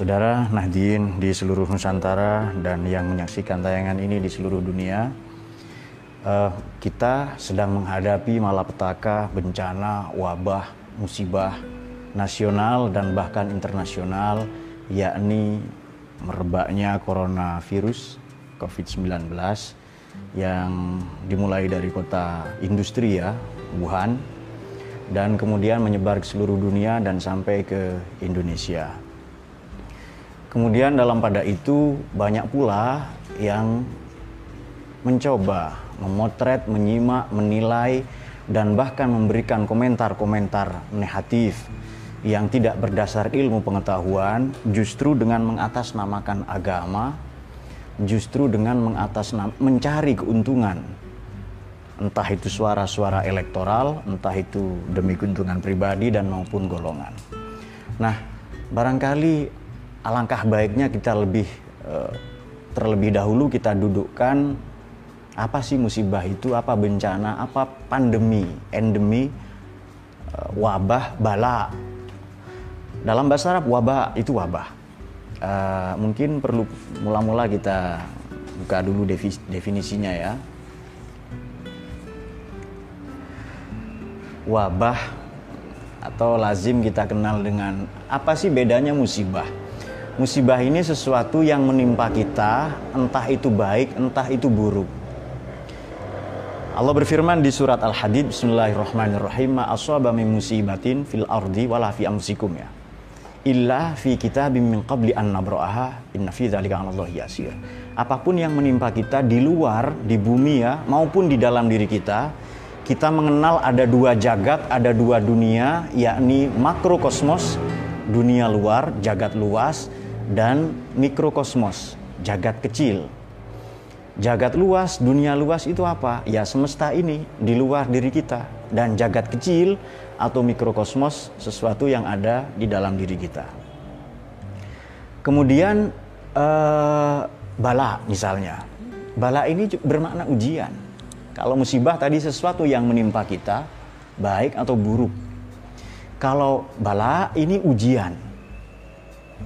Saudara Nahdien di seluruh Nusantara dan yang menyaksikan tayangan ini di seluruh dunia, uh, kita sedang menghadapi malapetaka, bencana, wabah, musibah nasional dan bahkan internasional, yakni merebaknya coronavirus COVID-19 yang dimulai dari kota industri ya, Wuhan, dan kemudian menyebar ke seluruh dunia dan sampai ke Indonesia. Kemudian dalam pada itu banyak pula yang mencoba memotret, menyimak, menilai, dan bahkan memberikan komentar-komentar negatif yang tidak berdasar ilmu pengetahuan, justru dengan mengatasnamakan agama, justru dengan mengatasnam mencari keuntungan, entah itu suara-suara elektoral, entah itu demi keuntungan pribadi dan maupun golongan. Nah, barangkali alangkah baiknya kita lebih uh, terlebih dahulu kita dudukkan apa sih musibah itu, apa bencana, apa pandemi, endemi, uh, wabah, bala. Dalam bahasa Arab wabah itu wabah. Uh, mungkin perlu mula-mula kita buka dulu definisinya ya. Wabah atau lazim kita kenal dengan apa sih bedanya musibah? Musibah ini sesuatu yang menimpa kita, entah itu baik, entah itu buruk. Allah berfirman di surat Al-Hadid Bismillahirrahmanirrahim ma asaba min musibatin fil ardi wala fi anfusikum ya illa fi kitabim min qabli an nabra'aha inna fi dzalika 'alallahi yasir. Apa pun yang menimpa kita di luar di bumi ya maupun di dalam diri kita, kita mengenal ada dua jagat, ada dua dunia yakni makrokosmos, dunia luar, jagat luas dan mikrokosmos, jagat kecil. Jagat luas, dunia luas itu apa? Ya semesta ini di luar diri kita dan jagat kecil atau mikrokosmos sesuatu yang ada di dalam diri kita. Kemudian eh, bala misalnya. Bala ini bermakna ujian. Kalau musibah tadi sesuatu yang menimpa kita, baik atau buruk. Kalau bala ini ujian,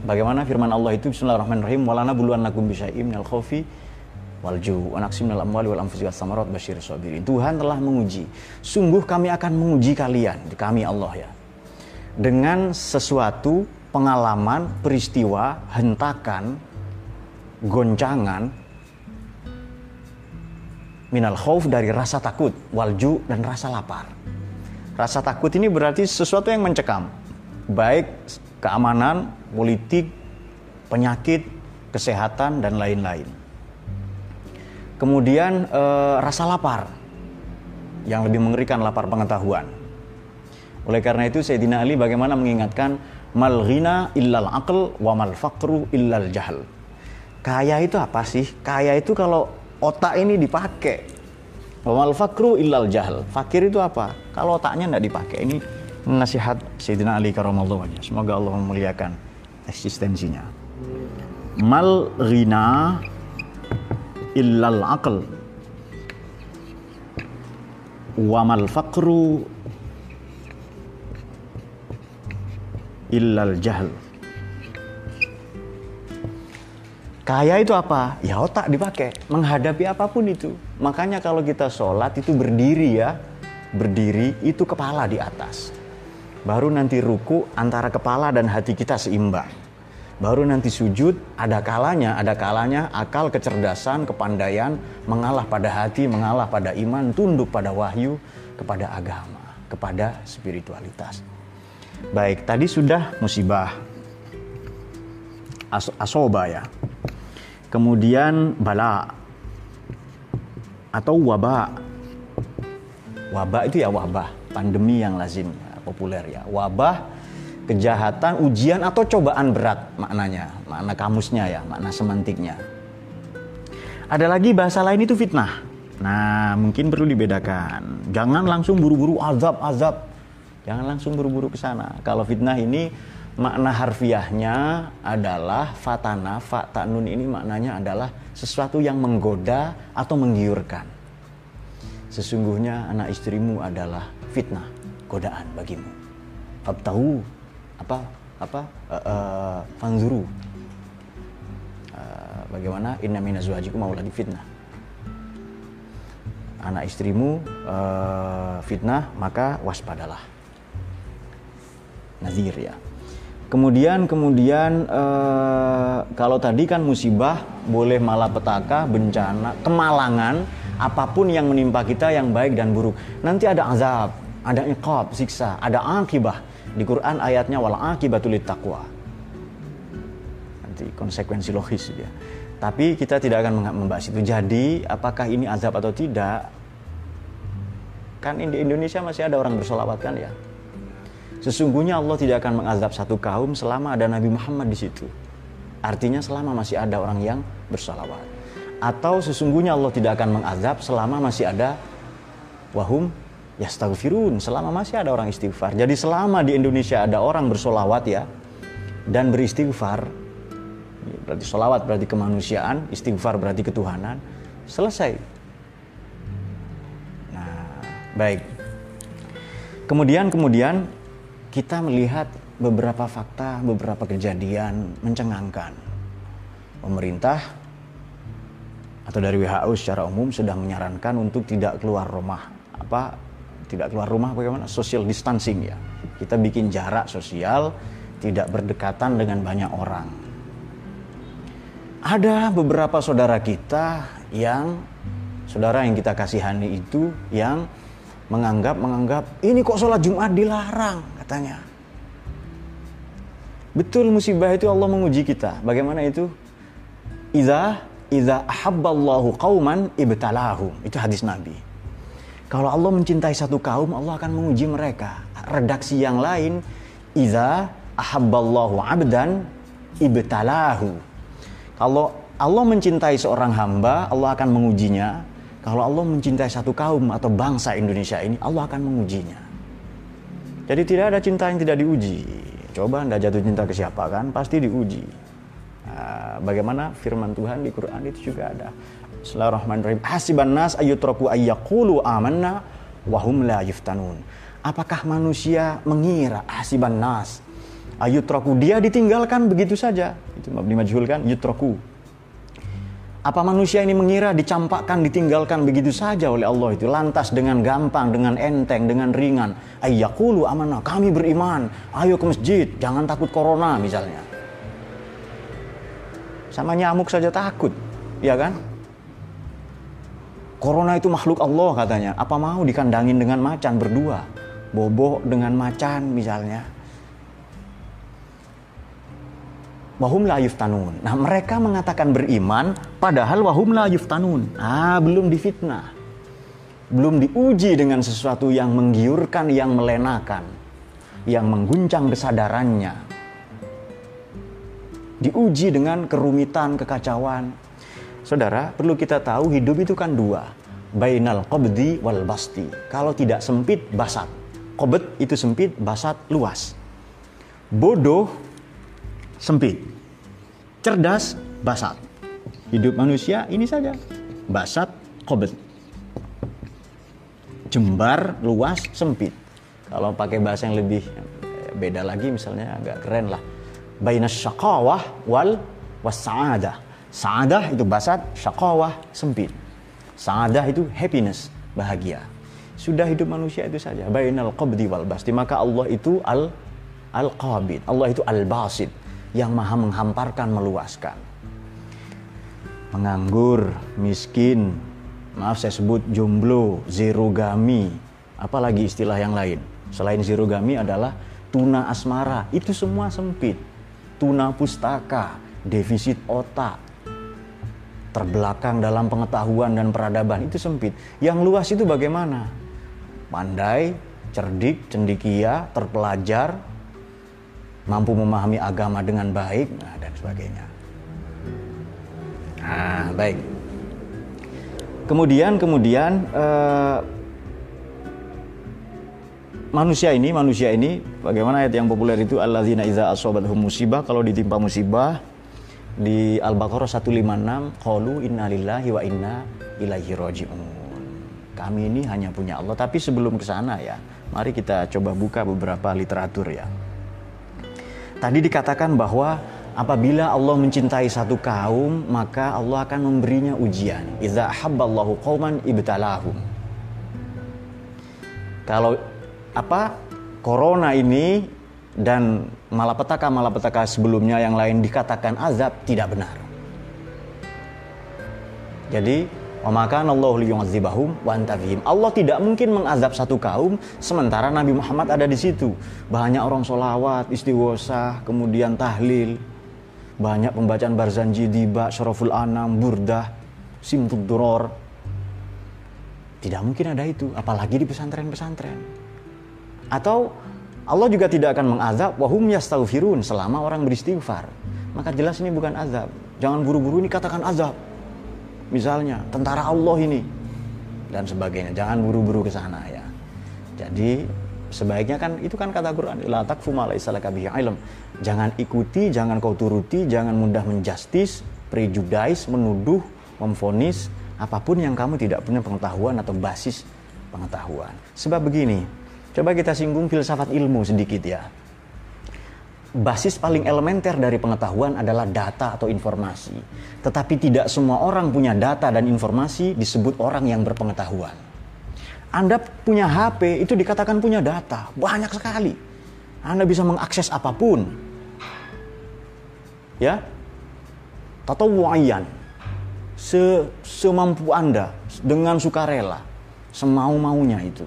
Bagaimana firman Allah itu Bismillahirrahmanirrahim walana buluan nakum bisyai'im minal khaufi wal ju wa naqsim minal amwali wal anfusi was samarat basyir. Tuhan telah menguji. Sungguh kami akan menguji kalian, kami Allah ya. Dengan sesuatu pengalaman, peristiwa, hentakan, goncangan minal khauf dari rasa takut, walju dan rasa lapar. Rasa takut ini berarti sesuatu yang mencekam, baik keamanan, politik, penyakit, kesehatan, dan lain-lain. Kemudian e, rasa lapar, yang lebih mengerikan lapar pengetahuan. Oleh karena itu Sayyidina Ali bagaimana mengingatkan mal ghina illal aql wa mal faqru illal jahl. Kaya itu apa sih? Kaya itu kalau otak ini dipakai. Wa mal faqru illal jahl. Fakir itu apa? Kalau otaknya tidak dipakai. Ini nasihat Sayyidina Ali karamallahu wajah. Semoga Allah memuliakan eksistensinya. Mal ghina illal aql wa mal faqru illal jahl. Kaya itu apa? Ya otak dipakai menghadapi apa pun itu. Makanya kalau kita sholat itu berdiri ya, berdiri itu kepala di atas. Baru nanti ruku antara kepala dan hati kita seimbang. Baru nanti sujud ada kalanya, ada kalanya akal, kecerdasan, kepandaian mengalah pada hati, mengalah pada iman, tunduk pada wahyu, kepada agama, kepada spiritualitas. Baik, tadi sudah musibah. As asoba ya. Kemudian bala atau wabah. Wabah itu ya wabah, pandemi yang lazim populer ya. Wabah, kejahatan, ujian atau cobaan berat maknanya, makna kamusnya ya, makna semantiknya. Ada lagi bahasa lain itu fitnah. Nah, mungkin perlu dibedakan. Jangan langsung buru-buru azab-azab. Jangan langsung buru-buru ke sana. Kalau fitnah ini makna harfiahnya adalah fatana, fatanun ini maknanya adalah sesuatu yang menggoda atau menggiurkan. Sesungguhnya anak istrimu adalah fitnah godaan bagimu. Abtahu apa apa uh, uh, fanzuru. Uh, bagaimana? Inna minazwajikum mauladi fitnah. Anak istrimu uh, fitnah maka waspadalah. Nazir ya. Kemudian kemudian uh, kalau tadi kan musibah boleh malapetaka bencana kemalangan apa pun yang menimpa kita yang baik dan buruk. Nanti ada azab ada iqab siksa ada akibah di Quran ayatnya wal akibatul taqwa. Nanti konsekuensi logis dia. Tapi kita tidak akan membahas itu. Jadi, apakah ini azab atau tidak? Kan di Indonesia masih ada orang bersolawat kan ya. Sesungguhnya Allah tidak akan mengazab satu kaum selama ada Nabi Muhammad di situ. Artinya selama masih ada orang yang bersolawat. Atau sesungguhnya Allah tidak akan mengazab selama masih ada wahum yastaghfirun selama masih ada orang istighfar. Jadi selama di Indonesia ada orang bersolawat ya dan beristighfar, berarti solawat berarti kemanusiaan, istighfar berarti ketuhanan, selesai. Nah, baik. Kemudian kemudian kita melihat beberapa fakta, beberapa kejadian mencengangkan. Pemerintah atau dari WHO secara umum sudah menyarankan untuk tidak keluar rumah apa tidak keluar rumah bagaimana? Social distancing ya. Kita bikin jarak sosial tidak berdekatan dengan banyak orang. Ada beberapa saudara kita yang saudara yang kita kasihani itu yang menganggap menganggap ini kok sholat Jumat dilarang katanya. Betul musibah itu Allah menguji kita. Bagaimana itu? Iza Iza ahabballahu qauman ibtalahum. Itu hadis Nabi kalau Allah mencintai satu kaum, Allah akan menguji mereka. Redaksi yang lain, Iza ahabballahu abdan ibtalahu. Kalau Allah mencintai seorang hamba, Allah akan mengujinya. Kalau Allah mencintai satu kaum atau bangsa Indonesia ini, Allah akan mengujinya. Jadi tidak ada cinta yang tidak diuji. Coba anda jatuh cinta ke siapa kan? Pasti diuji. Nah, bagaimana firman Tuhan di Quran itu juga ada. Bismillahirrahmanirrahim. Hasiban nas ayyutraku ayyaqulu amanna wahum la yuftanun. Apakah manusia mengira hasiban nas ayyutraku dia ditinggalkan begitu saja? Itu mabni majhul kan yutraku. Apa manusia ini mengira dicampakkan, ditinggalkan begitu saja oleh Allah itu lantas dengan gampang, dengan enteng, dengan ringan. Ayyakulu amanah, kami beriman, ayo ke masjid, jangan takut corona misalnya. Sama nyamuk saja takut, ya kan? Corona itu makhluk Allah katanya. Apa mau dikandangin dengan macan berdua? Bobo dengan macan misalnya. Wahum la yuftanun. Nah mereka mengatakan beriman padahal wahum la yuftanun. Ah belum difitnah. Belum diuji dengan sesuatu yang menggiurkan, yang melenakan. Yang mengguncang kesadarannya. Diuji dengan kerumitan, kekacauan, Saudara, perlu kita tahu hidup itu kan dua. Bainal qabdi wal basti. Kalau tidak sempit, basat. Qobd itu sempit, basat luas. Bodoh sempit. Cerdas basat. Hidup manusia ini saja. Basat qobd. Jembar luas sempit. Kalau pakai bahasa yang lebih eh, beda lagi misalnya agak keren lah. Bainas syaqawah wal wasa'adah Sa'adah itu basat, syakawah sempit. Sa'adah itu happiness, bahagia. Sudah hidup manusia itu saja. Bainal qabdi wal basti. Maka Allah itu al al qabid. Allah itu al basit yang maha menghamparkan, meluaskan. Menganggur, miskin, maaf saya sebut jomblo, zerogami, apalagi istilah yang lain. Selain zerogami adalah tuna asmara, itu semua sempit. Tuna pustaka, defisit otak, terbelakang dalam pengetahuan dan peradaban itu sempit. Yang luas itu bagaimana? Pandai, cerdik, cendikia, terpelajar, mampu memahami agama dengan baik, nah, dan sebagainya. Nah, baik. Kemudian, kemudian eh, manusia ini, manusia ini, bagaimana ayat yang populer itu alladzina iza asobathum musibah kalau ditimpa musibah di Al-Baqarah 156 qalu innalillahi wa inna ilaihi rajiun. Kami ini hanya punya Allah, tapi sebelum ke sana ya, mari kita coba buka beberapa literatur ya. tadi dikatakan bahwa apabila Allah mencintai satu kaum, maka Allah akan memberinya ujian. Idza habballahu qauman ibtalahum. Kalau apa? Corona ini dan malapetaka-malapetaka sebelumnya yang lain dikatakan azab tidak benar. Jadi, Allah liyu'adzibahum wa Allah tidak mungkin mengazab satu kaum sementara Nabi Muhammad ada di situ. Banyak orang solawat, istighosah, kemudian tahlil. Banyak pembacaan barzan jidiba, syaraful anam, burdah, simtud duror. Tidak mungkin ada itu, apalagi di pesantren-pesantren. Atau Allah juga tidak akan mengazab wahum yastaghfirun selama orang beristighfar. Maka jelas ini bukan azab. Jangan buru-buru ini katakan azab. Misalnya tentara Allah ini. Dan sebagainya. Jangan buru-buru ke sana ya. Jadi sebaiknya kan itu kan kata Quran. La takfu ma ilm. Jangan ikuti jangan kau turuti jangan mudah menjustis prejudice menuduh memfonis apa pun yang kamu tidak punya pengetahuan atau basis pengetahuan. Sebab begini coba kita singgung filsafat ilmu sedikit ya basis paling elementer dari pengetahuan adalah data atau informasi. Tetapi tidak semua orang punya data dan informasi disebut orang yang berpengetahuan. Anda punya HP itu dikatakan punya data, banyak sekali. Anda bisa mengakses apa pun. Ya. Tatawu'ayan. Se semampu Anda dengan sukarela, semau-maunya itu.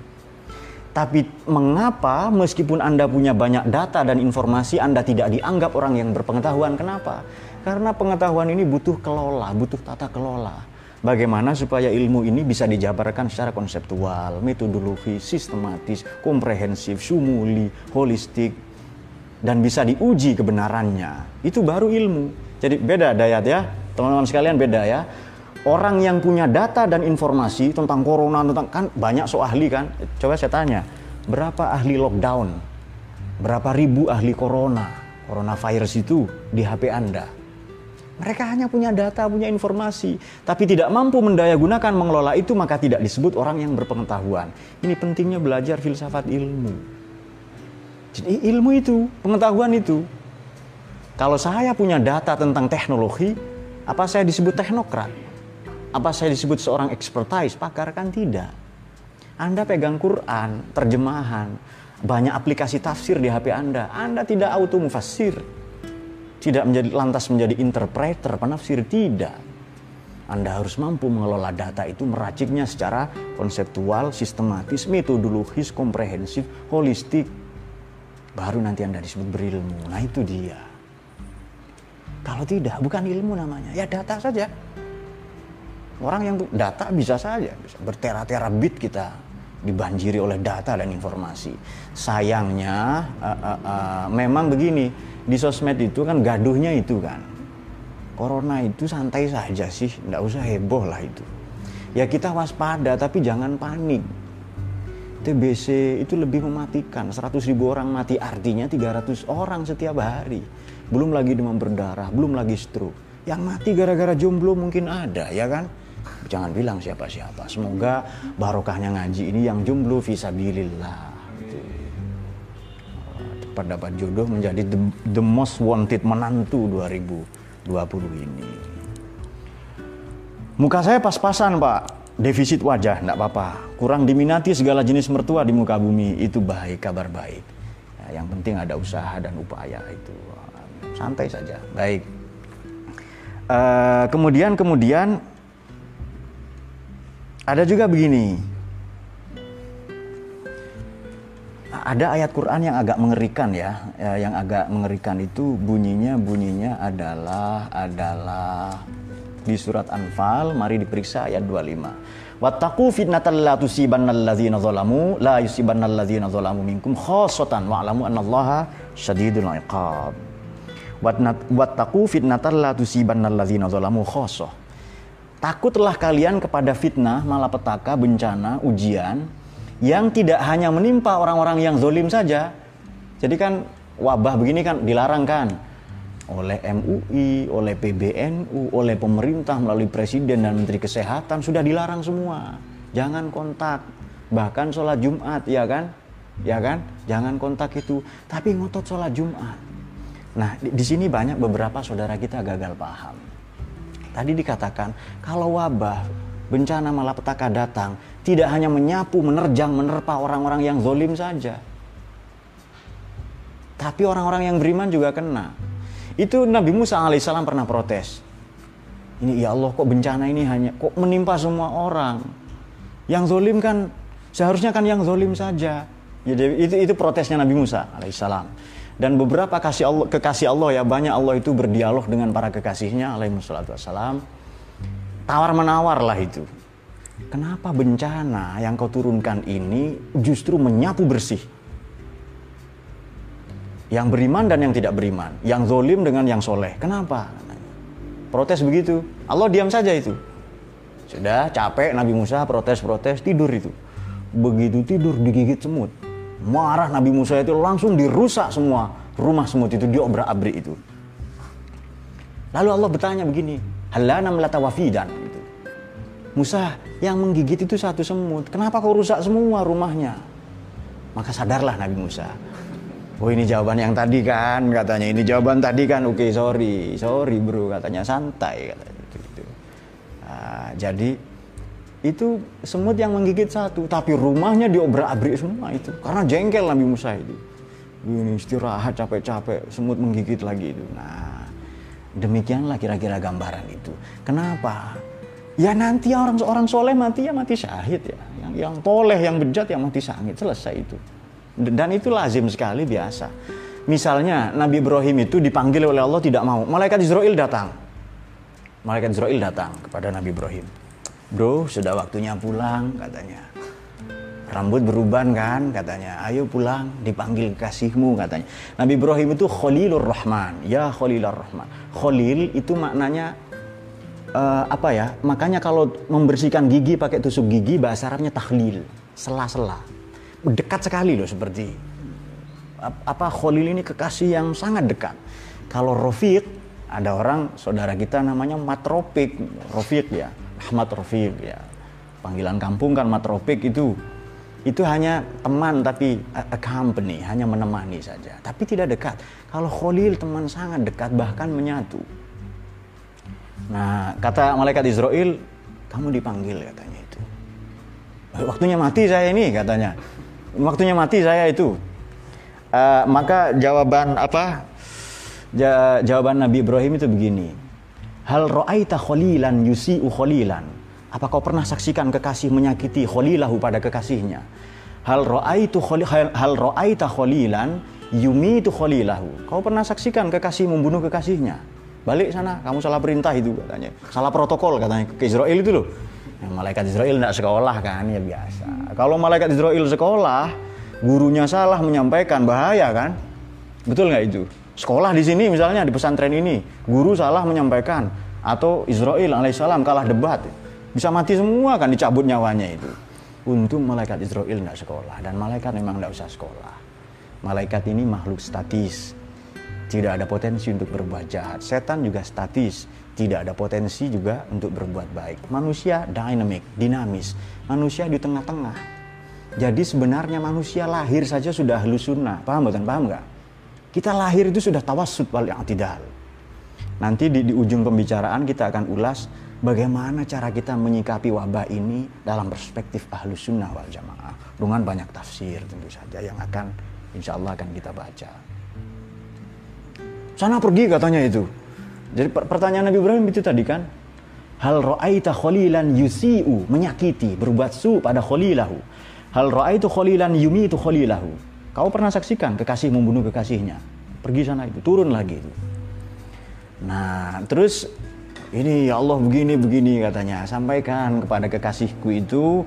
Tapi mengapa meskipun Anda punya banyak data dan informasi Anda tidak dianggap orang yang berpengetahuan? Kenapa? Karena pengetahuan ini butuh kelola, butuh tata kelola. Bagaimana supaya ilmu ini bisa dijabarkan secara konseptual, metodologi, sistematis, komprehensif, sumuli, holistik, dan bisa diuji kebenarannya. Itu baru ilmu. Jadi beda Dayat ya, teman-teman sekalian beda ya orang yang punya data dan informasi tentang corona tentang kan banyak so ahli kan coba saya tanya berapa ahli lockdown berapa ribu ahli corona coronavirus itu di HP Anda mereka hanya punya data, punya informasi, tapi tidak mampu mendayagunakan mengelola itu maka tidak disebut orang yang berpengetahuan. Ini pentingnya belajar filsafat ilmu. Jadi ilmu itu, pengetahuan itu. Kalau saya punya data tentang teknologi, apa saya disebut teknokrat? Apa saya disebut seorang expertise? Pakar kan tidak. Anda pegang Quran, terjemahan, banyak aplikasi tafsir di HP Anda. Anda tidak auto mufassir. Tidak menjadi lantas menjadi interpreter, penafsir tidak. Anda harus mampu mengelola data itu meraciknya secara konseptual, sistematis, metodologis, komprehensif, holistik. Baru nanti Anda disebut berilmu. Nah itu dia. Kalau tidak, bukan ilmu namanya. Ya data saja. Orang yang data bisa saja, bisa bertera-tera bit kita dibanjiri oleh data dan informasi. Sayangnya, uh, uh, uh, memang begini di sosmed itu kan gaduhnya itu kan. Corona itu santai saja sih, nggak usah heboh lah itu. Ya kita waspada, tapi jangan panik. TBC itu lebih mematikan, 100 ribu orang mati artinya 300 orang setiap hari. Belum lagi demam berdarah, belum lagi stroke. Yang mati gara-gara jomblo mungkin ada, ya kan? Jangan bilang siapa-siapa. Semoga barokahnya ngaji ini yang jomblo visabilillah. Cepat dapat jodoh menjadi the, the most wanted menantu 2020 ini. Muka saya pas-pasan pak, defisit wajah, enggak apa-apa. Kurang diminati segala jenis mertua di muka bumi, itu baik, kabar baik. Ya, yang penting ada usaha dan upaya itu. Santai saja, baik. Uh, kemudian kemudian ada juga begini. Ada ayat Quran yang agak mengerikan ya, ya, yang agak mengerikan itu bunyinya bunyinya adalah adalah di surat Anfal, mari diperiksa ayat 25. Wattaqu fitnatan la tusibannal ladzina zalamu la yusibannal ladzina zalamu minkum khassatan wa'lamu annallaha syadidul iqab. Wattaqu fitnatan la tusibannal ladzina zalamu khassah Takutlah kalian kepada fitnah, malapetaka, bencana, ujian yang tidak hanya menimpa orang-orang yang zolim saja. Jadi kan wabah begini kan dilarang kan oleh MUI, oleh PBNU, oleh pemerintah melalui presiden dan menteri kesehatan sudah dilarang semua. Jangan kontak, bahkan sholat Jumat ya kan, ya kan, jangan kontak itu. Tapi ngotot sholat Jumat. Nah, di, di sini banyak beberapa saudara kita gagal paham. Tadi dikatakan kalau wabah, bencana malapetaka datang, tidak hanya menyapu, menerjang, menerpa orang-orang yang zolim saja. Tapi orang-orang yang beriman juga kena. Itu Nabi Musa alaihissalam pernah protes. Ini ya Allah kok bencana ini hanya kok menimpa semua orang. Yang zolim kan seharusnya kan yang zolim saja. Jadi ya, itu itu protesnya Nabi Musa alaihissalam. Dan beberapa kasih Allah, kekasih Allah ya banyak Allah itu berdialog dengan para kekasihnya alaihissalam. Tawar menawar lah itu. Kenapa bencana yang kau turunkan ini justru menyapu bersih yang beriman dan yang tidak beriman, yang zolim dengan yang soleh. Kenapa? Protes begitu. Allah diam saja itu. Sudah capek Nabi Musa protes-protes tidur itu. Begitu tidur digigit semut. Marah Nabi Musa itu langsung dirusak semua rumah semut itu diobrak-abrik itu. Lalu Allah bertanya begini, halana melata wafidan gitu. Musa, yang menggigit itu satu semut. Kenapa kau rusak semua rumahnya? Maka sadarlah Nabi Musa. Oh ini jawaban yang tadi kan katanya ini jawaban tadi kan oke okay, sorry sorry bro katanya santai katanya gitu, gitu. Nah, jadi itu semut yang menggigit satu tapi rumahnya diobrak-abrik semua itu karena jengkel Nabi Musa itu ini istirahat capek-capek semut menggigit lagi itu nah demikianlah kira-kira gambaran itu kenapa ya nanti orang orang soleh mati ya mati syahid ya yang yang toleh yang bejat ya mati sangit selesai itu dan itu lazim sekali biasa. Misalnya Nabi Ibrahim itu dipanggil oleh Allah tidak mau. Malaikat Israel datang. Malaikat Israel datang kepada Nabi Ibrahim. Bro, sudah waktunya pulang katanya. Rambut beruban kan katanya. Ayo pulang, dipanggil kasihmu katanya. Nabi Ibrahim itu Khalilur Rahman. Ya Khalilur Rahman. Khalil itu maknanya uh, apa ya? Makanya kalau membersihkan gigi pakai tusuk gigi bahasa Arabnya tahlil, sela-sela dekat sekali loh seperti apa Khalil ini kekasih yang sangat dekat. Kalau Rofiq ada orang saudara kita namanya Matropik, Rofiq ya, Ahmad Rofiq ya. Panggilan kampung kan Matropik itu itu hanya teman tapi a company, hanya menemani saja, tapi tidak dekat. Kalau Khalil teman sangat dekat bahkan menyatu. Nah, kata malaikat Israel, kamu dipanggil katanya itu. Waktunya mati saya ini katanya waktunya mati saya itu. Uh, maka jawaban apa? Ja, jawaban Nabi Ibrahim itu begini. Hal ro'aita kholilan yusi'u kholilan. Apa kau pernah saksikan kekasih menyakiti kholilahu pada kekasihnya? Hal ro'aitu hal, hal ro'aita kholilan yumitu kholilahu. Kau pernah saksikan kekasih membunuh kekasihnya? Balik sana, kamu salah perintah itu katanya. Salah protokol katanya ke Israel itu loh. Yang malaikat Israel tidak sekolah kan ya biasa. Kalau malaikat Israel sekolah, gurunya salah menyampaikan bahaya kan? Betul nggak itu? Sekolah di sini misalnya di pesantren ini, guru salah menyampaikan atau Israel alaihissalam kalah debat, bisa mati semua kan dicabut nyawanya itu. Untung malaikat Israel tidak sekolah dan malaikat memang tidak usah sekolah. Malaikat ini makhluk statis, tidak ada potensi untuk berbuat jahat. Setan juga statis, tidak ada potensi juga untuk berbuat baik. Manusia dynamic, dinamis. Manusia di tengah-tengah. Jadi sebenarnya manusia lahir saja sudah halus sunnah. Paham bukan? Paham nggak? Kita lahir itu sudah tawasud wal i'tidal. Nanti di, di ujung pembicaraan kita akan ulas bagaimana cara kita menyikapi wabah ini dalam perspektif ahlus sunnah wal jamaah. Dengan banyak tafsir tentu saja yang akan insya Allah akan kita baca. Sana pergi katanya itu. Jadi pertanyaan Nabi Ibrahim itu tadi kan, hal ra'aita kholilan yusi'u menyakiti berbuat su pada kholilahu. Hal ra'aitu kholilan yumitu kholilahu. Kau pernah saksikan kekasih membunuh kekasihnya? Pergi sana itu, turun lagi itu. Nah, terus ini ya Allah begini begini katanya. Sampaikan kepada kekasihku itu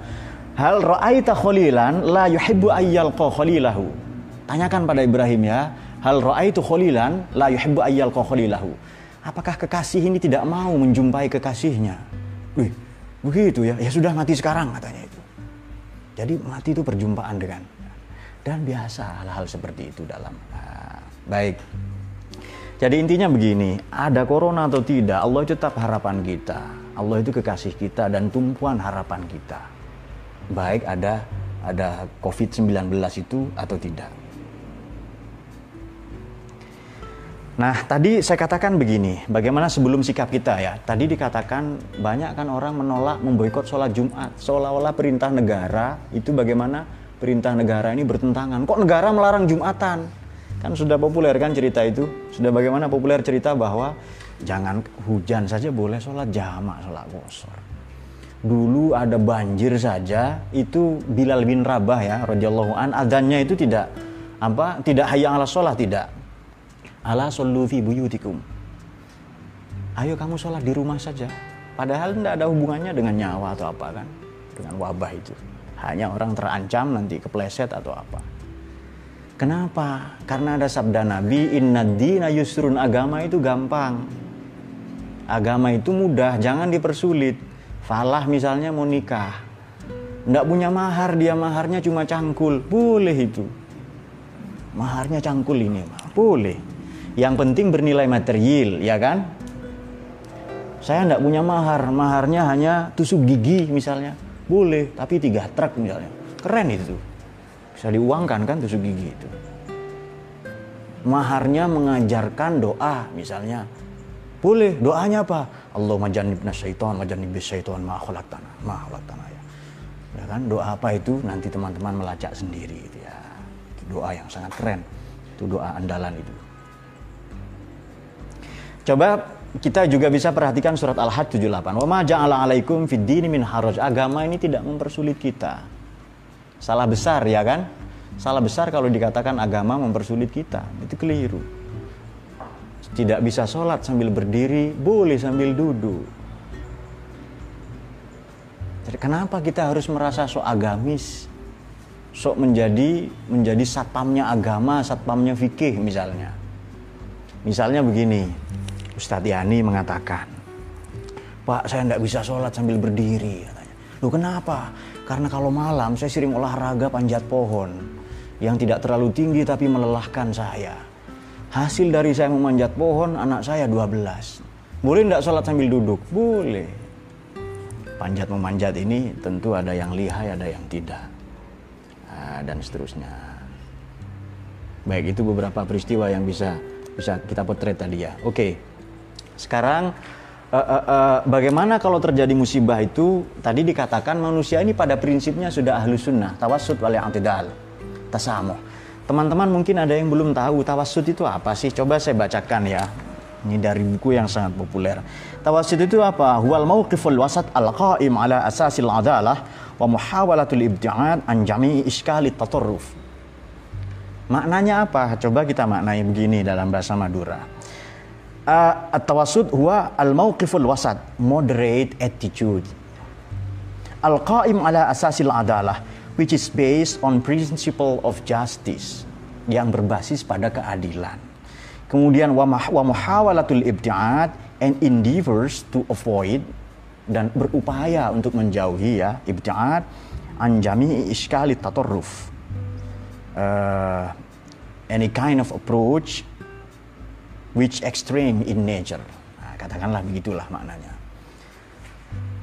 hal ra'aita kholilan la yuhibbu ayyalqa kholilahu. Tanyakan pada Ibrahim ya, hal ra'aitu kholilan la yuhibbu ayyalqa kholilahu apakah kekasih ini tidak mau menjumpai kekasihnya? Wih, begitu ya. Ya sudah mati sekarang katanya itu. Jadi mati itu perjumpaan dengan dan biasa hal-hal seperti itu dalam nah, baik. Jadi intinya begini, ada corona atau tidak, Allah itu tetap harapan kita. Allah itu kekasih kita dan tumpuan harapan kita. Baik ada ada COVID-19 itu atau tidak. Nah, tadi saya katakan begini, bagaimana sebelum sikap kita ya? Tadi dikatakan banyak kan orang menolak memboikot sholat Jumat, seolah-olah perintah negara itu bagaimana perintah negara ini bertentangan. Kok negara melarang Jumatan? Kan sudah populer kan cerita itu? Sudah bagaimana populer cerita bahwa jangan hujan saja boleh sholat jamak, sholat kosor. Dulu ada banjir saja, itu Bilal bin Rabah ya, radhiyallahu an, adanya itu tidak apa? Tidak hayya ala sholat, tidak Ala sallu fi buyutikum. Ayo kamu sholat di rumah saja. Padahal tidak ada hubungannya dengan nyawa atau apa kan. Dengan wabah itu. Hanya orang terancam nanti kepleset atau apa. Kenapa? Karena ada sabda Nabi, inna dina yusrun agama itu gampang. Agama itu mudah, jangan dipersulit. Falah misalnya mau nikah. Tidak punya mahar, dia maharnya cuma cangkul. Boleh itu. Maharnya cangkul ini, boleh. Yang penting bernilai material, ya kan? Saya tidak punya mahar, maharnya hanya tusuk gigi misalnya. Boleh, tapi tiga truk misalnya. Keren itu. Bisa diuangkan kan tusuk gigi itu. Maharnya mengajarkan doa misalnya. Boleh, doanya apa? Allah majanibna syaitan, majanibna syaitan, ma'akhlak tanah, ma'akhlak tanah ya. Ya kan, doa apa itu nanti teman-teman melacak sendiri gitu ya. Itu doa yang sangat keren. Itu doa andalan itu. Coba kita juga bisa perhatikan surat Al-Hajj 78. Wa ma ja'ala 'alaikum fid dini min haraj. Agama ini tidak mempersulit kita. Salah besar ya kan? Salah besar kalau dikatakan agama mempersulit kita. Itu keliru. Tidak bisa sholat sambil berdiri, boleh sambil duduk. Jadi kenapa kita harus merasa sok agamis? Sok menjadi menjadi satpamnya agama, satpamnya fikih misalnya. Misalnya begini, Ustadz Yani mengatakan, Pak saya tidak bisa sholat sambil berdiri. Katanya. Loh kenapa? Karena kalau malam saya sering olahraga panjat pohon yang tidak terlalu tinggi tapi melelahkan saya. Hasil dari saya memanjat pohon anak saya 12. Boleh tidak sholat sambil duduk? Boleh. Panjat memanjat ini tentu ada yang lihai, ada yang tidak. Nah, dan seterusnya. Baik itu beberapa peristiwa yang bisa bisa kita potret tadi ya. Oke. Okay. Sekarang uh, uh, uh, bagaimana kalau terjadi musibah itu? Tadi dikatakan manusia ini pada prinsipnya sudah ahlu sunnah tawasud wal i'tidal tasamuh. Teman-teman mungkin ada yang belum tahu tawasud itu apa sih? Coba saya bacakan ya. Ini dari buku yang sangat populer. Tawasud itu apa? Huwal mauqiful wasat al qaim ala asasil adalah wa muhawalatul ibtiad an jami'i iskali tatarruf. Maknanya apa? Coba kita maknai begini dalam bahasa Madura uh, at-tawassud huwa al-mauqiful wasat, moderate attitude. Al-qaim ala asasil adalah, which is based on principle of justice, yang berbasis pada keadilan. Kemudian wa muhawalatul ibtiad and endeavors to avoid dan berupaya untuk menjauhi ya ibtiad an jami'i iskali tatarruf. Uh, any kind of approach which extreme in nature. Nah, katakanlah begitulah maknanya.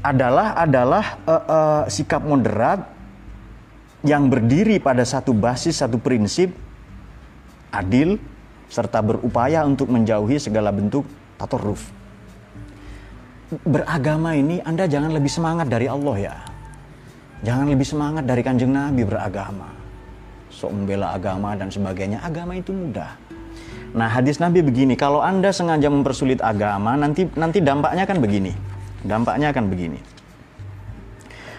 Adalah adalah uh, uh, sikap moderat yang berdiri pada satu basis, satu prinsip adil serta berupaya untuk menjauhi segala bentuk tatoruf. Beragama ini Anda jangan lebih semangat dari Allah ya. Jangan lebih semangat dari kanjeng Nabi beragama. Sok membela agama dan sebagainya. Agama itu mudah Nah, hadis Nabi begini, kalau Anda sengaja mempersulit agama, nanti nanti dampaknya kan begini. Dampaknya akan begini.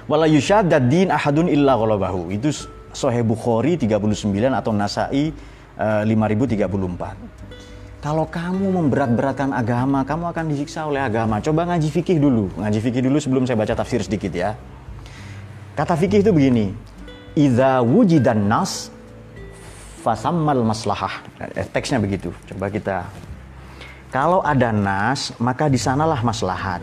Wala yushadad din ahadun illa ghalabahu. Itu Sahih Bukhari 39 atau Nasai uh, eh, 5034. Kalau kamu memberat-beratkan agama, kamu akan disiksa oleh agama. Coba ngaji fikih dulu. Ngaji fikih dulu sebelum saya baca tafsir sedikit ya. Kata fikih itu begini. Idza wujidan nas fasammal maslahah. Eh, teksnya begitu. Coba kita kalau ada nas, maka di sanalah maslahat.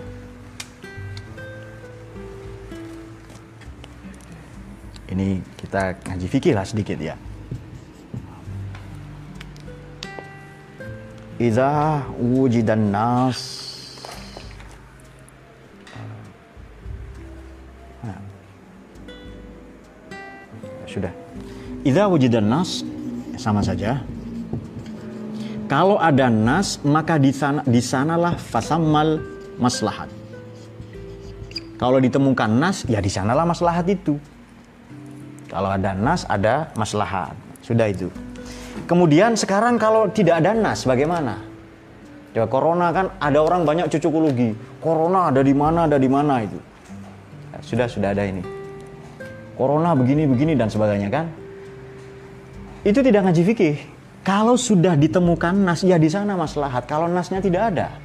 Ini kita ngaji fikih lah sedikit ya. Iza wujidan nas nah. Sudah. Iza wujidan nas sama saja. Kalau ada nas, maka di sana di sanalah fasamal maslahat. Kalau ditemukan nas, ya di sanalah maslahat itu. Kalau ada nas, ada maslahat. Sudah itu. Kemudian sekarang kalau tidak ada nas, bagaimana? Ya corona kan ada orang banyak cucukologi. Corona ada di mana, ada di mana itu. Sudah sudah ada ini. Corona begini begini dan sebagainya kan. Itu tidak ngaji fikih. Kalau sudah ditemukan nas, ya di sana maslahat. Kalau nasnya tidak ada,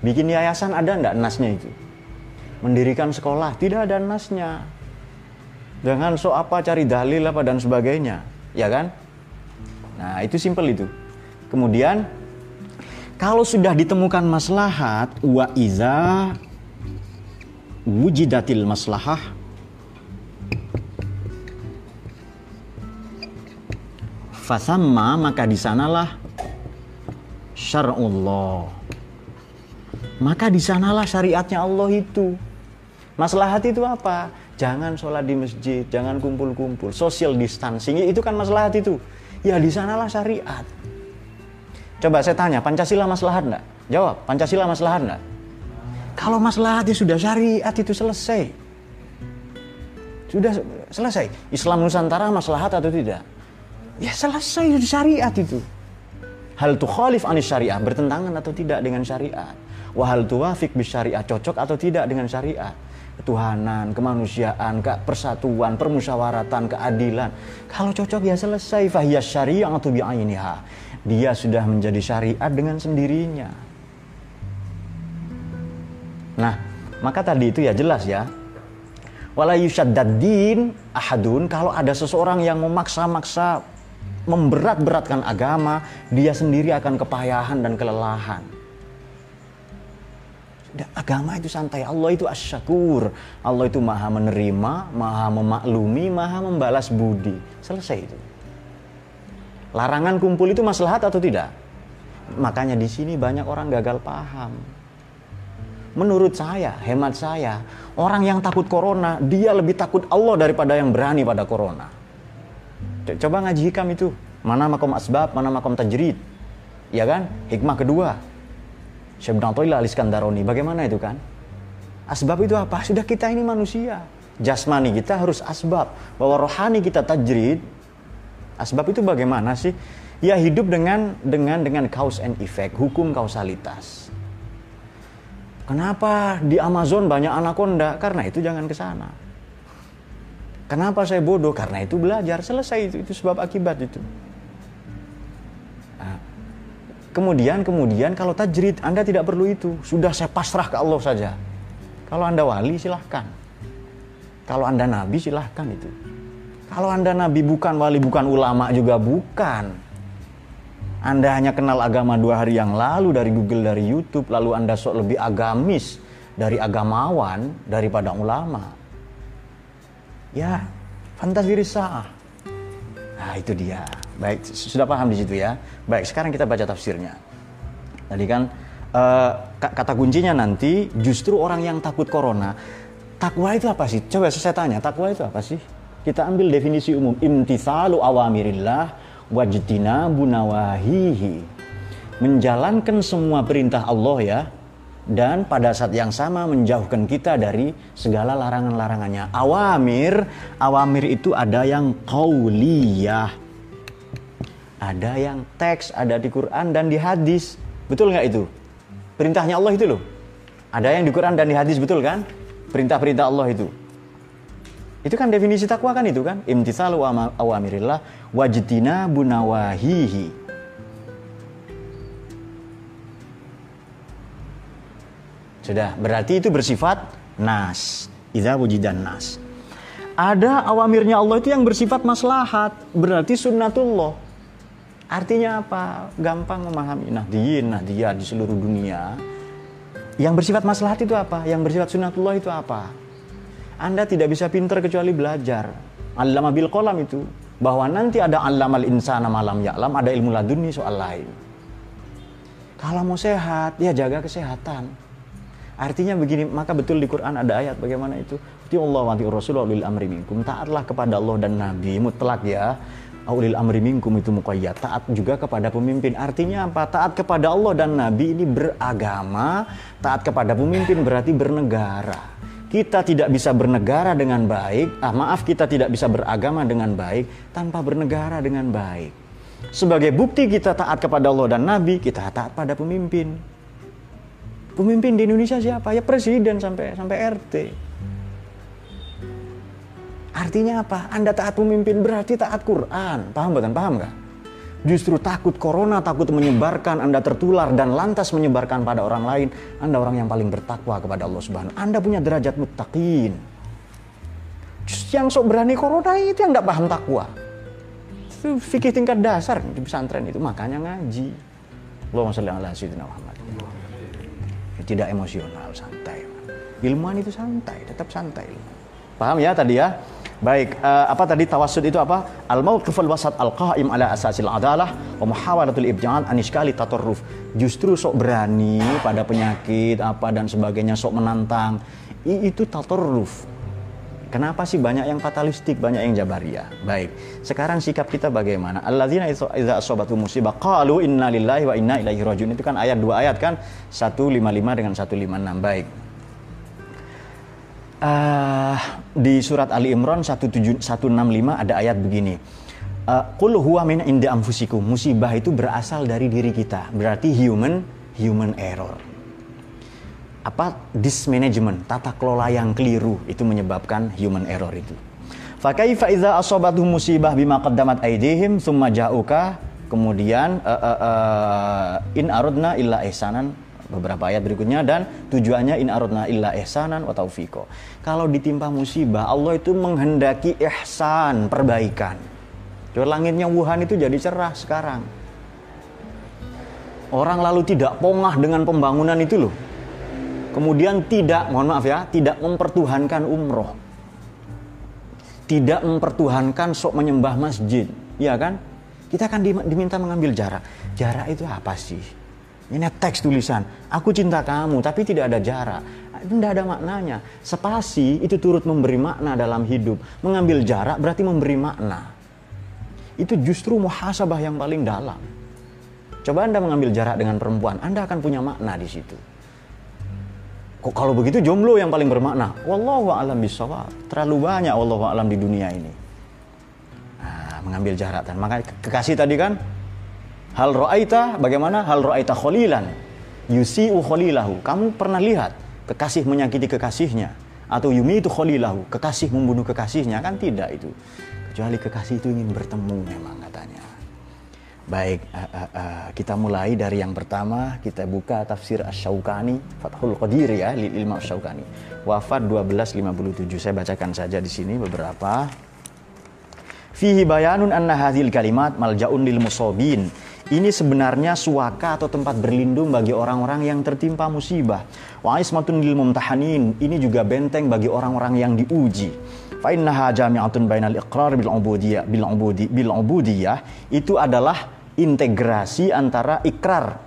bikin yayasan ada enggak nasnya itu? mendirikan sekolah tidak ada nasnya jangan so apa cari dalil apa dan sebagainya ya kan nah itu simpel itu kemudian kalau sudah ditemukan maslahat wa iza wujidatil maslahah fasamma maka di sanalah syar'ullah maka di sanalah syariatnya Allah itu Maslahat itu apa? Jangan sholat di masjid, jangan kumpul-kumpul. Social distancing itu kan maslahat itu. Ya di sanalah syariat. Coba saya tanya, Pancasila maslahat enggak? Jawab, Pancasila maslahat enggak? Kalau maslahat itu sudah syariat itu selesai. Sudah selesai. Islam Nusantara maslahat atau tidak? Ya selesai itu syariat itu. Hal tu khalif anis syariah bertentangan atau tidak dengan syariat. Wahal tuwafik bis syariah cocok atau tidak dengan syariat ketuhanan, kemanusiaan, ke persatuan, permusyawaratan, keadilan. Kalau cocok ya selesai fahiyas syariah atau bi'ainiha. Dia sudah menjadi syariat dengan sendirinya. Nah, maka tadi itu ya jelas ya. Wala yushaddaddin ahadun kalau ada seseorang yang memaksa-maksa memberat-beratkan agama, dia sendiri akan kepayahan dan kelelahan agama itu santai. Allah itu asyakur. Allah itu maha menerima, maha memaklumi, maha membalas budi. Selesai itu. Larangan kumpul itu maslahat atau tidak? Makanya di sini banyak orang gagal paham. Menurut saya, hemat saya, orang yang takut corona, dia lebih takut Allah daripada yang berani pada corona. Coba ngaji hikam itu. Mana makom asbab, mana makom tajrid. Ya kan? Hikmah kedua, Syekh Ibn Atta'illah al-Iskandaroni. Bagaimana itu kan? Asbab itu apa? Sudah kita ini manusia. Jasmani kita harus asbab. Bahwa rohani kita tajrid. Asbab itu bagaimana sih? Ya hidup dengan dengan dengan cause and effect, hukum kausalitas. Kenapa di Amazon banyak anaconda? Karena itu jangan ke sana. Kenapa saya bodoh? Karena itu belajar. Selesai itu, itu sebab akibat itu. Kemudian, kemudian kalau tajrid Anda tidak perlu itu. Sudah saya pasrah ke Allah saja. Kalau Anda wali silahkan. Kalau Anda nabi silahkan itu. Kalau Anda nabi bukan wali, bukan ulama juga bukan. Anda hanya kenal agama dua hari yang lalu dari Google, dari YouTube, lalu Anda sok lebih agamis dari agamawan daripada ulama. Ya, fantasi risah. Nah, itu dia. Baik, sudah paham di situ ya. Baik, sekarang kita baca tafsirnya. Tadi kan uh, kata kuncinya nanti justru orang yang takut corona. Takwa itu apa sih? Coba saya tanya, takwa itu apa sih? Kita ambil definisi umum, imtithalu awamirillah wajtina bunawahihi. Menjalankan semua perintah Allah ya, dan pada saat yang sama menjauhkan kita dari segala larangan-larangannya. Awamir, awamir itu ada yang qauliyah, ada yang teks, ada di Quran dan di hadis. Betul nggak itu? Perintahnya Allah itu loh. Ada yang di Quran dan di hadis, betul kan? Perintah-perintah Allah itu. Itu kan definisi takwa kan itu kan? Imtithalu awamirillah wajtina bunawahihi. Sudah, berarti itu bersifat nas. Idza wujidan nas. Ada awamirnya Allah itu yang bersifat maslahat, berarti sunnatullah. Artinya apa? Gampang memahami. Nah, dia, nah dia di seluruh dunia. Yang bersifat maslahat itu apa? Yang bersifat sunatullah itu apa? Anda tidak bisa pinter kecuali belajar. Allama bil kolam itu. Bahwa nanti ada allamal insana malam ya'lam, ada ilmu laduni soal lain. Kalau mau sehat, ya jaga kesehatan. Artinya begini, maka betul di Quran ada ayat bagaimana itu. Allah wa Rasulullah lil amri minkum. Taatlah kepada Allah dan Nabi mutlak ya Aulil amri minkum itu muqayyad. Taat juga kepada pemimpin. Artinya apa? Taat kepada Allah dan Nabi ini beragama. Taat kepada pemimpin berarti bernegara. Kita tidak bisa bernegara dengan baik. Ah, maaf, kita tidak bisa beragama dengan baik tanpa bernegara dengan baik. Sebagai bukti kita taat kepada Allah dan Nabi, kita taat pada pemimpin. Pemimpin di Indonesia siapa? Ya presiden sampai sampai RT. Artinya apa? Anda taat pemimpin berarti taat Quran. Paham bukan? Paham nggak? Justru takut corona, takut menyebarkan, Anda tertular dan lantas menyebarkan pada orang lain. Anda orang yang paling bertakwa kepada Allah Subhanahu. Anda punya derajat muttaqin. Yang sok berani corona itu yang tidak paham takwa. Itu fikih tingkat dasar di pesantren itu makanya ngaji. Allahumma sholli ala sayyidina Muhammad. Tidak emosional, santai. Ilmuwan itu santai, tetap santai. Paham ya tadi ya? Baik, uh, apa tadi tawasud itu apa? Al mauqiful wasat al qaim ala asasil adalah wa muhawalatul ibjad an iskali tatarruf. Justru sok berani pada penyakit apa dan sebagainya sok menantang. I, itu tatarruf. Kenapa sih banyak yang fatalistik, banyak yang jabariyah? Baik. Sekarang sikap kita bagaimana? Alladzina idza asabatu musibah qalu inna lillahi wa inna ilaihi rajiun. Itu kan ayat dua ayat kan? 155 dengan 156. Baik uh, di surat Ali Imran 165 ada ayat begini. Uh, Qul huwa min inda anfusikum. Musibah itu berasal dari diri kita. Berarti human human error. Apa dismanagement, tata kelola yang keliru itu menyebabkan human error itu. Fakaifa idza asabatuhum musibah bima qaddamat aydihim thumma ja'uka kemudian uh, uh, uh, in aradna illa ihsanan beberapa ayat berikutnya dan tujuannya in aradna illa ihsanan wa taufiqo. Kalau ditimpa musibah, Allah itu menghendaki ihsan, perbaikan. Coba langitnya Wuhan itu jadi cerah sekarang. Orang lalu tidak pongah dengan pembangunan itu loh. Kemudian tidak, mohon maaf ya, tidak mempertuhankan umroh. Tidak mempertuhankan sok menyembah masjid. Ya kan? Kita akan diminta mengambil jarak. Jarak itu apa sih? Ini teks tulisan, aku cinta kamu tapi tidak ada jarak. Tidak ada maknanya. Spasi itu turut memberi makna dalam hidup. Mengambil jarak berarti memberi makna. Itu justru muhasabah yang paling dalam. Coba Anda mengambil jarak dengan perempuan, Anda akan punya makna di situ. Kok kalau begitu jomblo yang paling bermakna? Wallahu a'lam bisawab. Terlalu banyak wallahu a'lam di dunia ini. Nah, mengambil jarak dan maka kekasih tadi kan Hal ro'aita bagaimana? Hal ro'aita kholilan. Yusi'u kholilahu. Kamu pernah lihat kekasih menyakiti kekasihnya atau yumi itu kholilahu, kekasih membunuh kekasihnya kan tidak itu. Kecuali kekasih itu ingin bertemu memang katanya. Baik, uh, uh, uh, kita mulai dari yang pertama, kita buka tafsir Asy-Syaukani, Fathul Qadir ya, lil Imam Asy-Syaukani. Wafat 1257. Saya bacakan saja di sini beberapa. Fihi bayanun anna hadhil kalimat maljaun lil musobin ini sebenarnya suaka atau tempat berlindung bagi orang-orang yang tertimpa musibah. Wa ismatun lil mumtahanin. Ini juga benteng bagi orang-orang yang diuji. Fa innaha jami'atun bainal iqrar bil ubudiyah bil ubudi bil ubudiyah itu adalah integrasi antara ikrar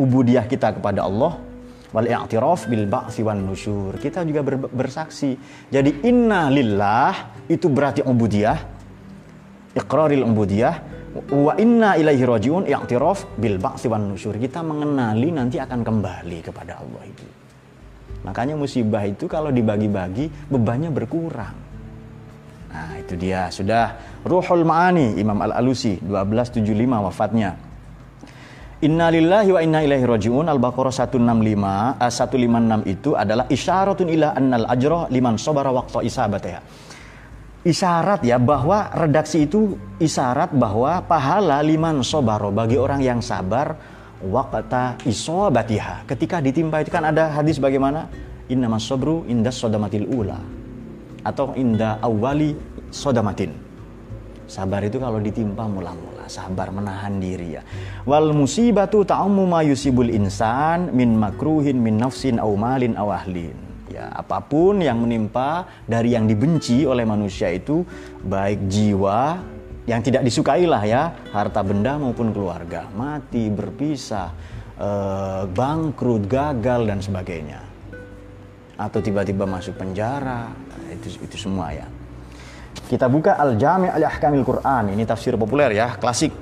ubudiyah kita kepada Allah wal i'tiraf bil ba'si wan nusyur. Kita juga ber, bersaksi. Jadi inna lillah itu berarti ubudiyah. Iqraril ubudiyah wa inna ilaihi rajiun i'tiraf bil ba'si wan nusyur. Kita mengenali nanti akan kembali kepada Allah itu. Makanya musibah itu kalau dibagi-bagi bebannya berkurang. Nah, itu dia sudah Ruhul Maani Imam Al-Alusi 1275 wafatnya. Inna lillahi wa inna ilaihi rajiun. Al-Baqarah 165 uh, 156 itu adalah isyaratun ila annal ajra liman sabara waqta isabatih isyarat ya bahwa redaksi itu isyarat bahwa pahala liman sobaro bagi orang yang sabar wakata isobatiha ketika ditimpa itu kan ada hadis bagaimana? Inna sobru indah sodamatil ula. Atau indah awali sodamatin sabar itu kalau ditimpa mula-mula sabar menahan diri ya wal musibatu ta'ummu ma yusibul insan min makruhin min nafsin au malin au ahlin Ya, apa pun yang menimpa dari yang dibenci oleh manusia itu baik jiwa yang tidak disukai lah ya, harta benda maupun keluarga, mati, berpisah, eh, bangkrut, gagal dan sebagainya. Atau tiba-tiba masuk penjara, itu itu semua ya. Kita buka Al-Jami' Al-Ahkamil Quran. Ini tafsir populer ya, klasik.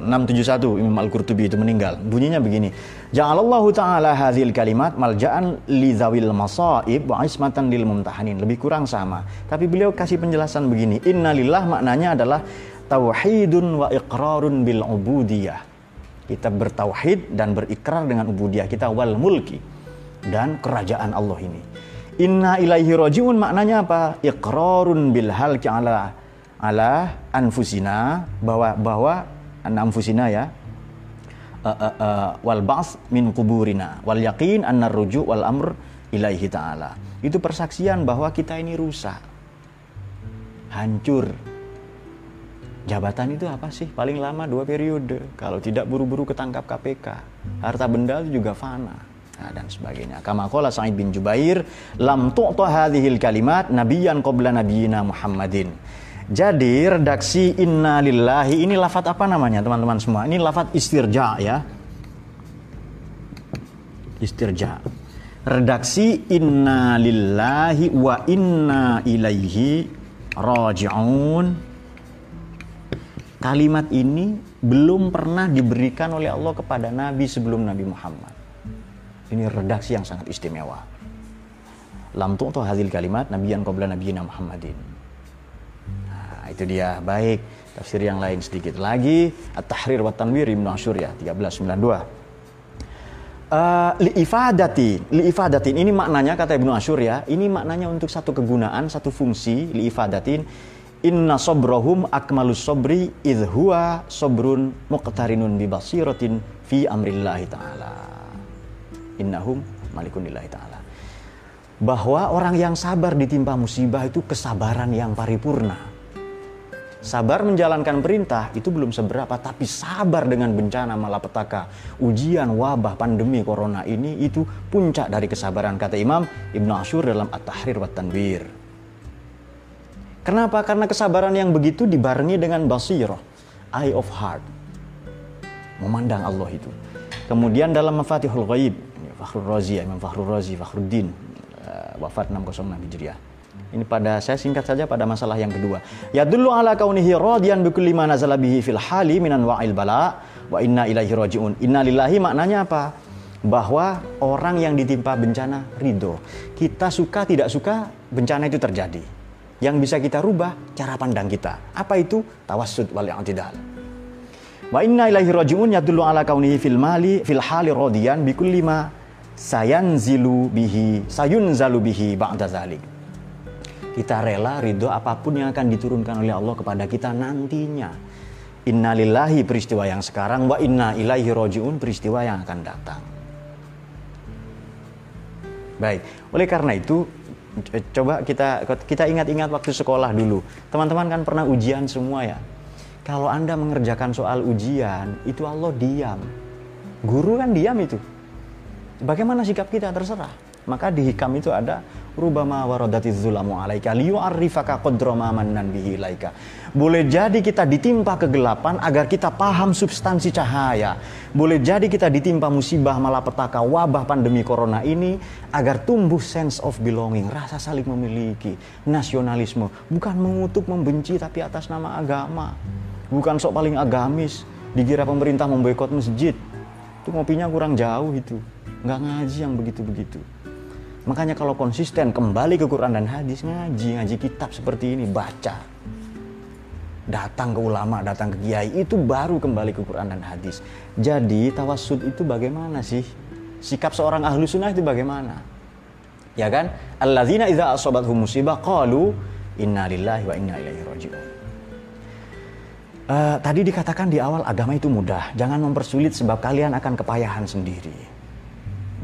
671 Imam Al-Qurtubi itu meninggal. Bunyinya begini. Ja'alallahu ta'ala hadhil kalimat malja'an li zawil masaib wa ismatan lil mumtahanin. Lebih kurang sama. Tapi beliau kasih penjelasan begini. Innalillah maknanya adalah tauhidun wa iqrarun bil ubudiyah. Kita bertauhid dan berikrar dengan ubudiyah kita wal mulki dan kerajaan Allah ini. Inna ilaihi rojiun maknanya apa? Iqrarun bil halki ala ala anfusina bahwa bahwa anfusina ya uh, uh, uh, wal ba's min kuburina wal yakin annar ruju wal amr ilaihi ta'ala. Itu persaksian bahwa kita ini rusak. Hancur. Jabatan itu apa sih? Paling lama dua periode. Kalau tidak buru-buru ketangkap KPK. Harta benda itu juga fana. Nah, dan sebagainya. Kama qala Sa'id bin Jubair, lam tu'ta hadhil kalimat nabiyan qabla nabiyina Muhammadin. Jadi redaksi inna lillahi ini lafat apa namanya teman-teman semua? Ini lafat istirja ya. Istirja. Redaksi inna lillahi wa inna ilaihi raji'un. Kalimat ini belum pernah diberikan oleh Allah kepada Nabi sebelum Nabi Muhammad. Ini redaksi yang sangat istimewa. Lam tu'tu hadhil kalimat nabiyan qabla nabiyina Muhammadin Nah, itu dia. Baik, tafsir yang lain sedikit lagi. At-Tahrir wa Tanwir Ibnu Asyur ya, 1392. Uh, liifadati, liifadatin ini maknanya kata Ibnu Asyur ya, ini maknanya untuk satu kegunaan, satu fungsi liifadatin. Inna sobrahum akmalus sobri idhuwa sobrun muqtarinun bi basiratin fi amrillahi ta'ala. Innahum malikunillahi ta'ala. Bahwa orang yang sabar ditimpa musibah itu kesabaran yang paripurna Sabar menjalankan perintah itu belum seberapa, tapi sabar dengan bencana malapetaka, ujian, wabah, pandemi corona ini itu puncak dari kesabaran kata Imam Ibn Ashur dalam At-Tahrir wa Tanwir. Kenapa? Karena kesabaran yang begitu dibarengi dengan basirah, eye of heart. Memandang Allah itu. Kemudian dalam Mafatihul Ghaib, Fakhrul Razi, Imam Fakhrul Razi, Fakhruddin, eh, wafat 606 Hijriah ini pada saya singkat saja pada masalah yang kedua. Ya dulu ala kaunihi radiyan bi kulli ma nazala bihi fil hali minan wa'il bala wa inna ilaihi rajiun. Inna lillahi maknanya apa? Bahwa orang yang ditimpa bencana ridho. Kita suka tidak suka bencana itu terjadi. Yang bisa kita rubah cara pandang kita. Apa itu? Tawassud wal i'tidal. Wa inna ilaihi rajiun yadullu ala kaunihi fil mali fil hali radiyan bi kulli ma sayanzilu bihi sayunzalu bihi ba'da zalik kita rela ridho apa pun yang akan diturunkan oleh Allah kepada kita nantinya. Innalillahi peristiwa yang sekarang, wa inna ilaihi rojiun peristiwa yang akan datang. Baik, oleh karena itu coba kita kita ingat-ingat waktu sekolah dulu. Teman-teman kan pernah ujian semua ya. Kalau Anda mengerjakan soal ujian, itu Allah diam. Guru kan diam itu. Bagaimana sikap kita terserah. Maka di hikam itu ada rubama waradati dzulamu alaika liyu'arrifaka qadrama mannan bihi ilaika. Boleh jadi kita ditimpa kegelapan agar kita paham substansi cahaya. Boleh jadi kita ditimpa musibah malapetaka wabah pandemi corona ini agar tumbuh sense of belonging, rasa saling memiliki, nasionalisme, bukan mengutuk membenci tapi atas nama agama. Bukan sok paling agamis, dikira pemerintah memboikot masjid. Itu ngopinya kurang jauh itu. Nggak ngaji yang begitu-begitu. Makanya kalau konsisten kembali ke Quran dan hadis ngaji, ngaji kitab seperti ini, baca. Datang ke ulama, datang ke kiai, itu baru kembali ke Quran dan hadis. Jadi tawasud itu bagaimana sih? Sikap seorang ahlu sunnah itu bagaimana? Ya kan? Alladzina idza asabathum musibah qalu inna lillahi wa inna ilaihi raji'un. Uh, tadi dikatakan di awal agama itu mudah, jangan mempersulit sebab kalian akan kepayahan sendiri.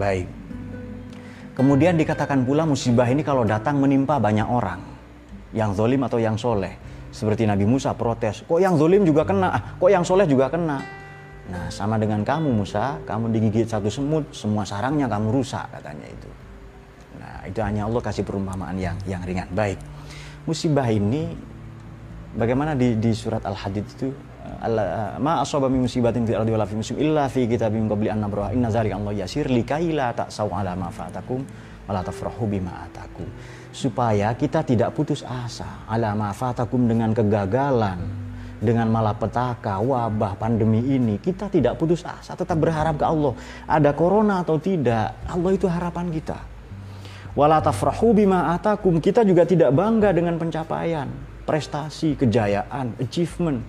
Baik, Kemudian dikatakan pula musibah ini kalau datang menimpa banyak orang. Yang zolim atau yang soleh. Seperti Nabi Musa protes, kok yang zolim juga kena, ah, kok yang soleh juga kena. Nah sama dengan kamu Musa, kamu digigit satu semut, semua sarangnya kamu rusak katanya itu. Nah itu hanya Allah kasih perumpamaan yang yang ringan. Baik, musibah ini bagaimana di, di surat Al-Hadid itu ma asaba min musibatin fil ardi wala fi muslim illa fi kitabim qabli an nabraha. Inna zalika Allah yasir likaila ta'saw ala ma fa'atakum wa wala tafrahu bima atakum. Supaya kita tidak putus asa ala ma fatakum dengan kegagalan dengan malapetaka, wabah, pandemi ini, kita tidak putus asa, tetap berharap ke Allah. Ada corona atau tidak, Allah itu harapan kita. Wala tafrahu bima atakum, kita juga tidak bangga dengan pencapaian, prestasi, kejayaan, achievement,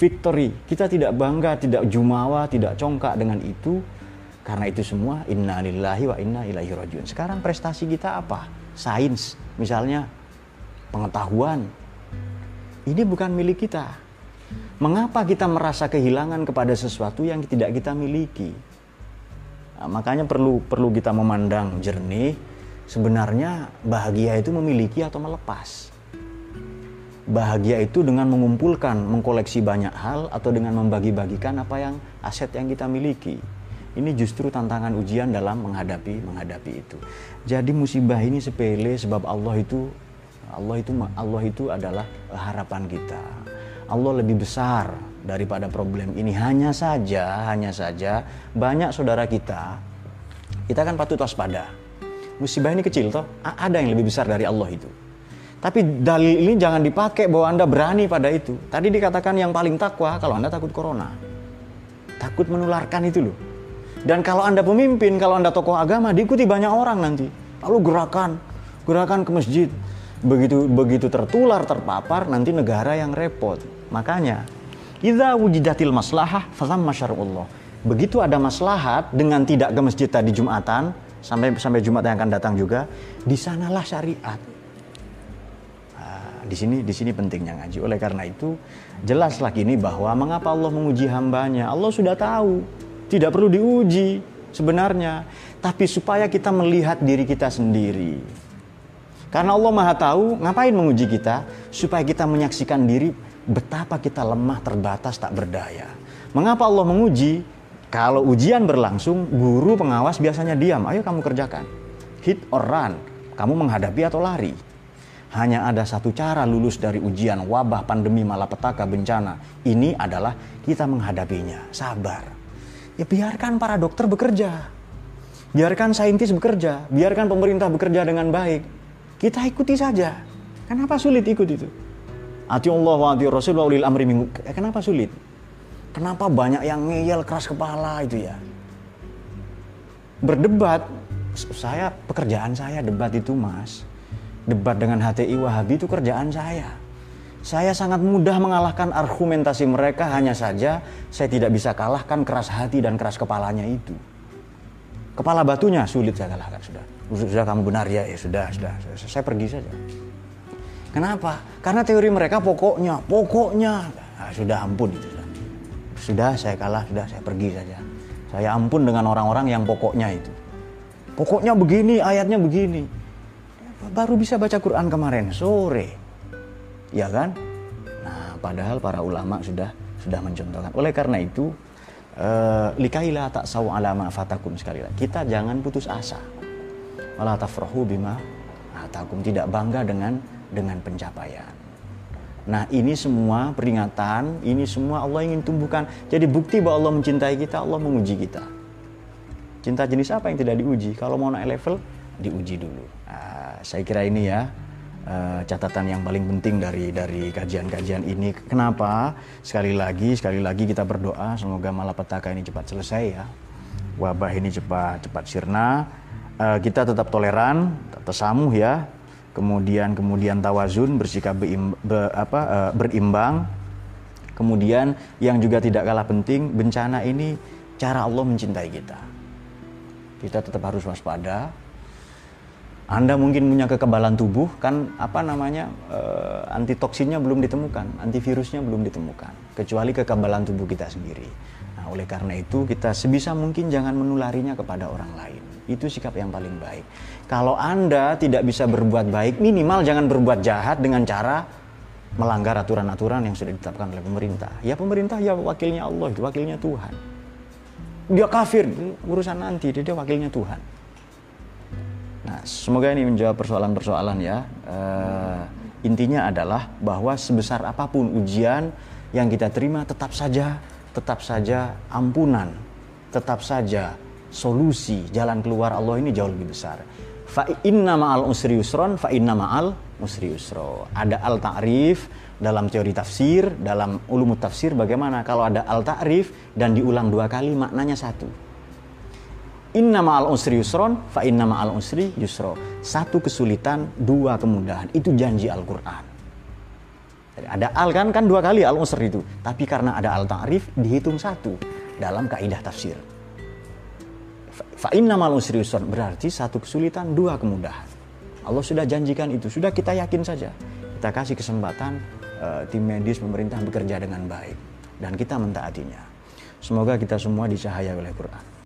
victory. Kita tidak bangga, tidak jumawa, tidak congkak dengan itu. Karena itu semua inna lillahi wa inna ilaihi rajiun. Sekarang prestasi kita apa? Sains, misalnya pengetahuan, ini bukan milik kita. Mengapa kita merasa kehilangan kepada sesuatu yang tidak kita miliki? Nah, makanya perlu perlu kita memandang jernih. Sebenarnya bahagia itu memiliki atau melepas. Bahagia itu dengan mengumpulkan, mengkoleksi banyak hal atau dengan membagi-bagikan apa yang aset yang kita miliki. Ini justru tantangan ujian dalam menghadapi menghadapi itu. Jadi musibah ini sepele sebab Allah itu Allah itu Allah itu adalah harapan kita. Allah lebih besar daripada problem ini. Hanya saja, hanya saja banyak saudara kita kita kan patut waspada. Musibah ini kecil toh, ada yang lebih besar dari Allah itu. Tapi dalil ini jangan dipakai bahwa Anda berani pada itu. Tadi dikatakan yang paling takwa kalau Anda takut corona. Takut menularkan itu loh. Dan kalau Anda pemimpin, kalau Anda tokoh agama, diikuti banyak orang nanti. Lalu gerakan, gerakan ke masjid, begitu begitu tertular terpapar nanti negara yang repot makanya idza wujidatil maslahah fasam masyarullah begitu ada maslahat dengan tidak ke masjid tadi jumatan sampai sampai jumat yang akan datang juga di sanalah syariat di sini di sini pentingnya ngaji oleh karena itu jelaslah kini bahwa mengapa Allah menguji hambanya Allah sudah tahu tidak perlu diuji sebenarnya tapi supaya kita melihat diri kita sendiri karena Allah Maha Tahu, ngapain menguji kita? Supaya kita menyaksikan diri betapa kita lemah, terbatas, tak berdaya. Mengapa Allah menguji? Kalau ujian berlangsung, guru pengawas biasanya diam. Ayo kamu kerjakan. Hit or run. Kamu menghadapi atau lari. Hanya ada satu cara lulus dari ujian, wabah, pandemi, malapetaka, bencana. Ini adalah kita menghadapinya. Sabar. Ya biarkan para dokter bekerja. Biarkan saintis bekerja. Biarkan pemerintah bekerja dengan baik kita ikuti saja. Kenapa sulit ikut itu? Ati Allah wa ati Rasul wa ulil amri minggu. Eh, kenapa sulit? Kenapa banyak yang ngeyel keras kepala itu ya? Berdebat, saya pekerjaan saya debat itu mas. Debat dengan HTI Wahabi itu kerjaan saya. Saya sangat mudah mengalahkan argumentasi mereka hanya saja saya tidak bisa kalahkan keras hati dan keras kepalanya itu. Kepala batunya sulit saya kalahkan sudah. Sudah kamu benar ya ya sudah sudah, saya pergi saja. Kenapa? Karena teori mereka pokoknya pokoknya. Nah, sudah ampun itu sudah. sudah saya kalah sudah saya pergi saja. Saya ampun dengan orang-orang yang pokoknya itu. Pokoknya begini ayatnya begini baru bisa baca Quran kemarin sore ya kan nah padahal para ulama sudah sudah mencontohkan oleh karena itu uh, likailah tak saw alama fatakum sekali lagi kita jangan putus asa wala tafrahu bima atakum tidak bangga dengan dengan pencapaian. Nah ini semua peringatan, ini semua Allah ingin tumbuhkan. Jadi bukti bahwa Allah mencintai kita, Allah menguji kita. Cinta jenis apa yang tidak diuji? Kalau mau naik level, diuji dulu. Nah, saya kira ini ya uh, catatan yang paling penting dari dari kajian-kajian ini. Kenapa? Sekali lagi, sekali lagi kita berdoa semoga malapetaka ini cepat selesai ya. Wabah ini cepat cepat sirna uh, kita tetap toleran, tersamuh ya, kemudian kemudian tawazun bersikap beim, be, apa, uh, berimbang, kemudian yang juga tidak kalah penting bencana ini cara Allah mencintai kita. Kita tetap harus waspada. Anda mungkin punya kekebalan tubuh kan apa namanya uh, antitoksinnya belum ditemukan, antivirusnya belum ditemukan, kecuali kekebalan tubuh kita sendiri. Nah, oleh karena itu kita sebisa mungkin jangan menularinya kepada orang lain. Itu sikap yang paling baik. Kalau Anda tidak bisa berbuat baik, minimal jangan berbuat jahat dengan cara melanggar aturan-aturan yang sudah ditetapkan oleh pemerintah. Ya pemerintah ya wakilnya Allah, itu wakilnya Tuhan. Dia kafir, urusan nanti, dia, dia wakilnya Tuhan. Semoga ini menjawab persoalan-persoalan ya. Uh, intinya adalah bahwa sebesar apa pun ujian yang kita terima tetap saja, tetap saja ampunan, tetap saja solusi jalan keluar Allah ini jauh lebih besar. fa inna ma'al usri yusron fa inna ma'al usri yusro. Ada al ta'rif dalam teori tafsir, dalam ulumut tafsir bagaimana kalau ada al ta'rif dan diulang dua kali maknanya satu. Inna ma'al usri yusron fa inna ma'al usri yusro. Satu kesulitan, dua kemudahan. Itu janji Al-Qur'an. Ada al kan kan dua kali al usri itu, tapi karena ada al ta'rif dihitung satu dalam kaidah tafsir. Fa inna mal usri berarti satu kesulitan, dua kemudahan. Allah sudah janjikan itu, sudah kita yakin saja. Kita kasih kesempatan uh, tim medis pemerintah bekerja dengan baik dan kita mentaatinya. Semoga kita semua dicahaya oleh Quran.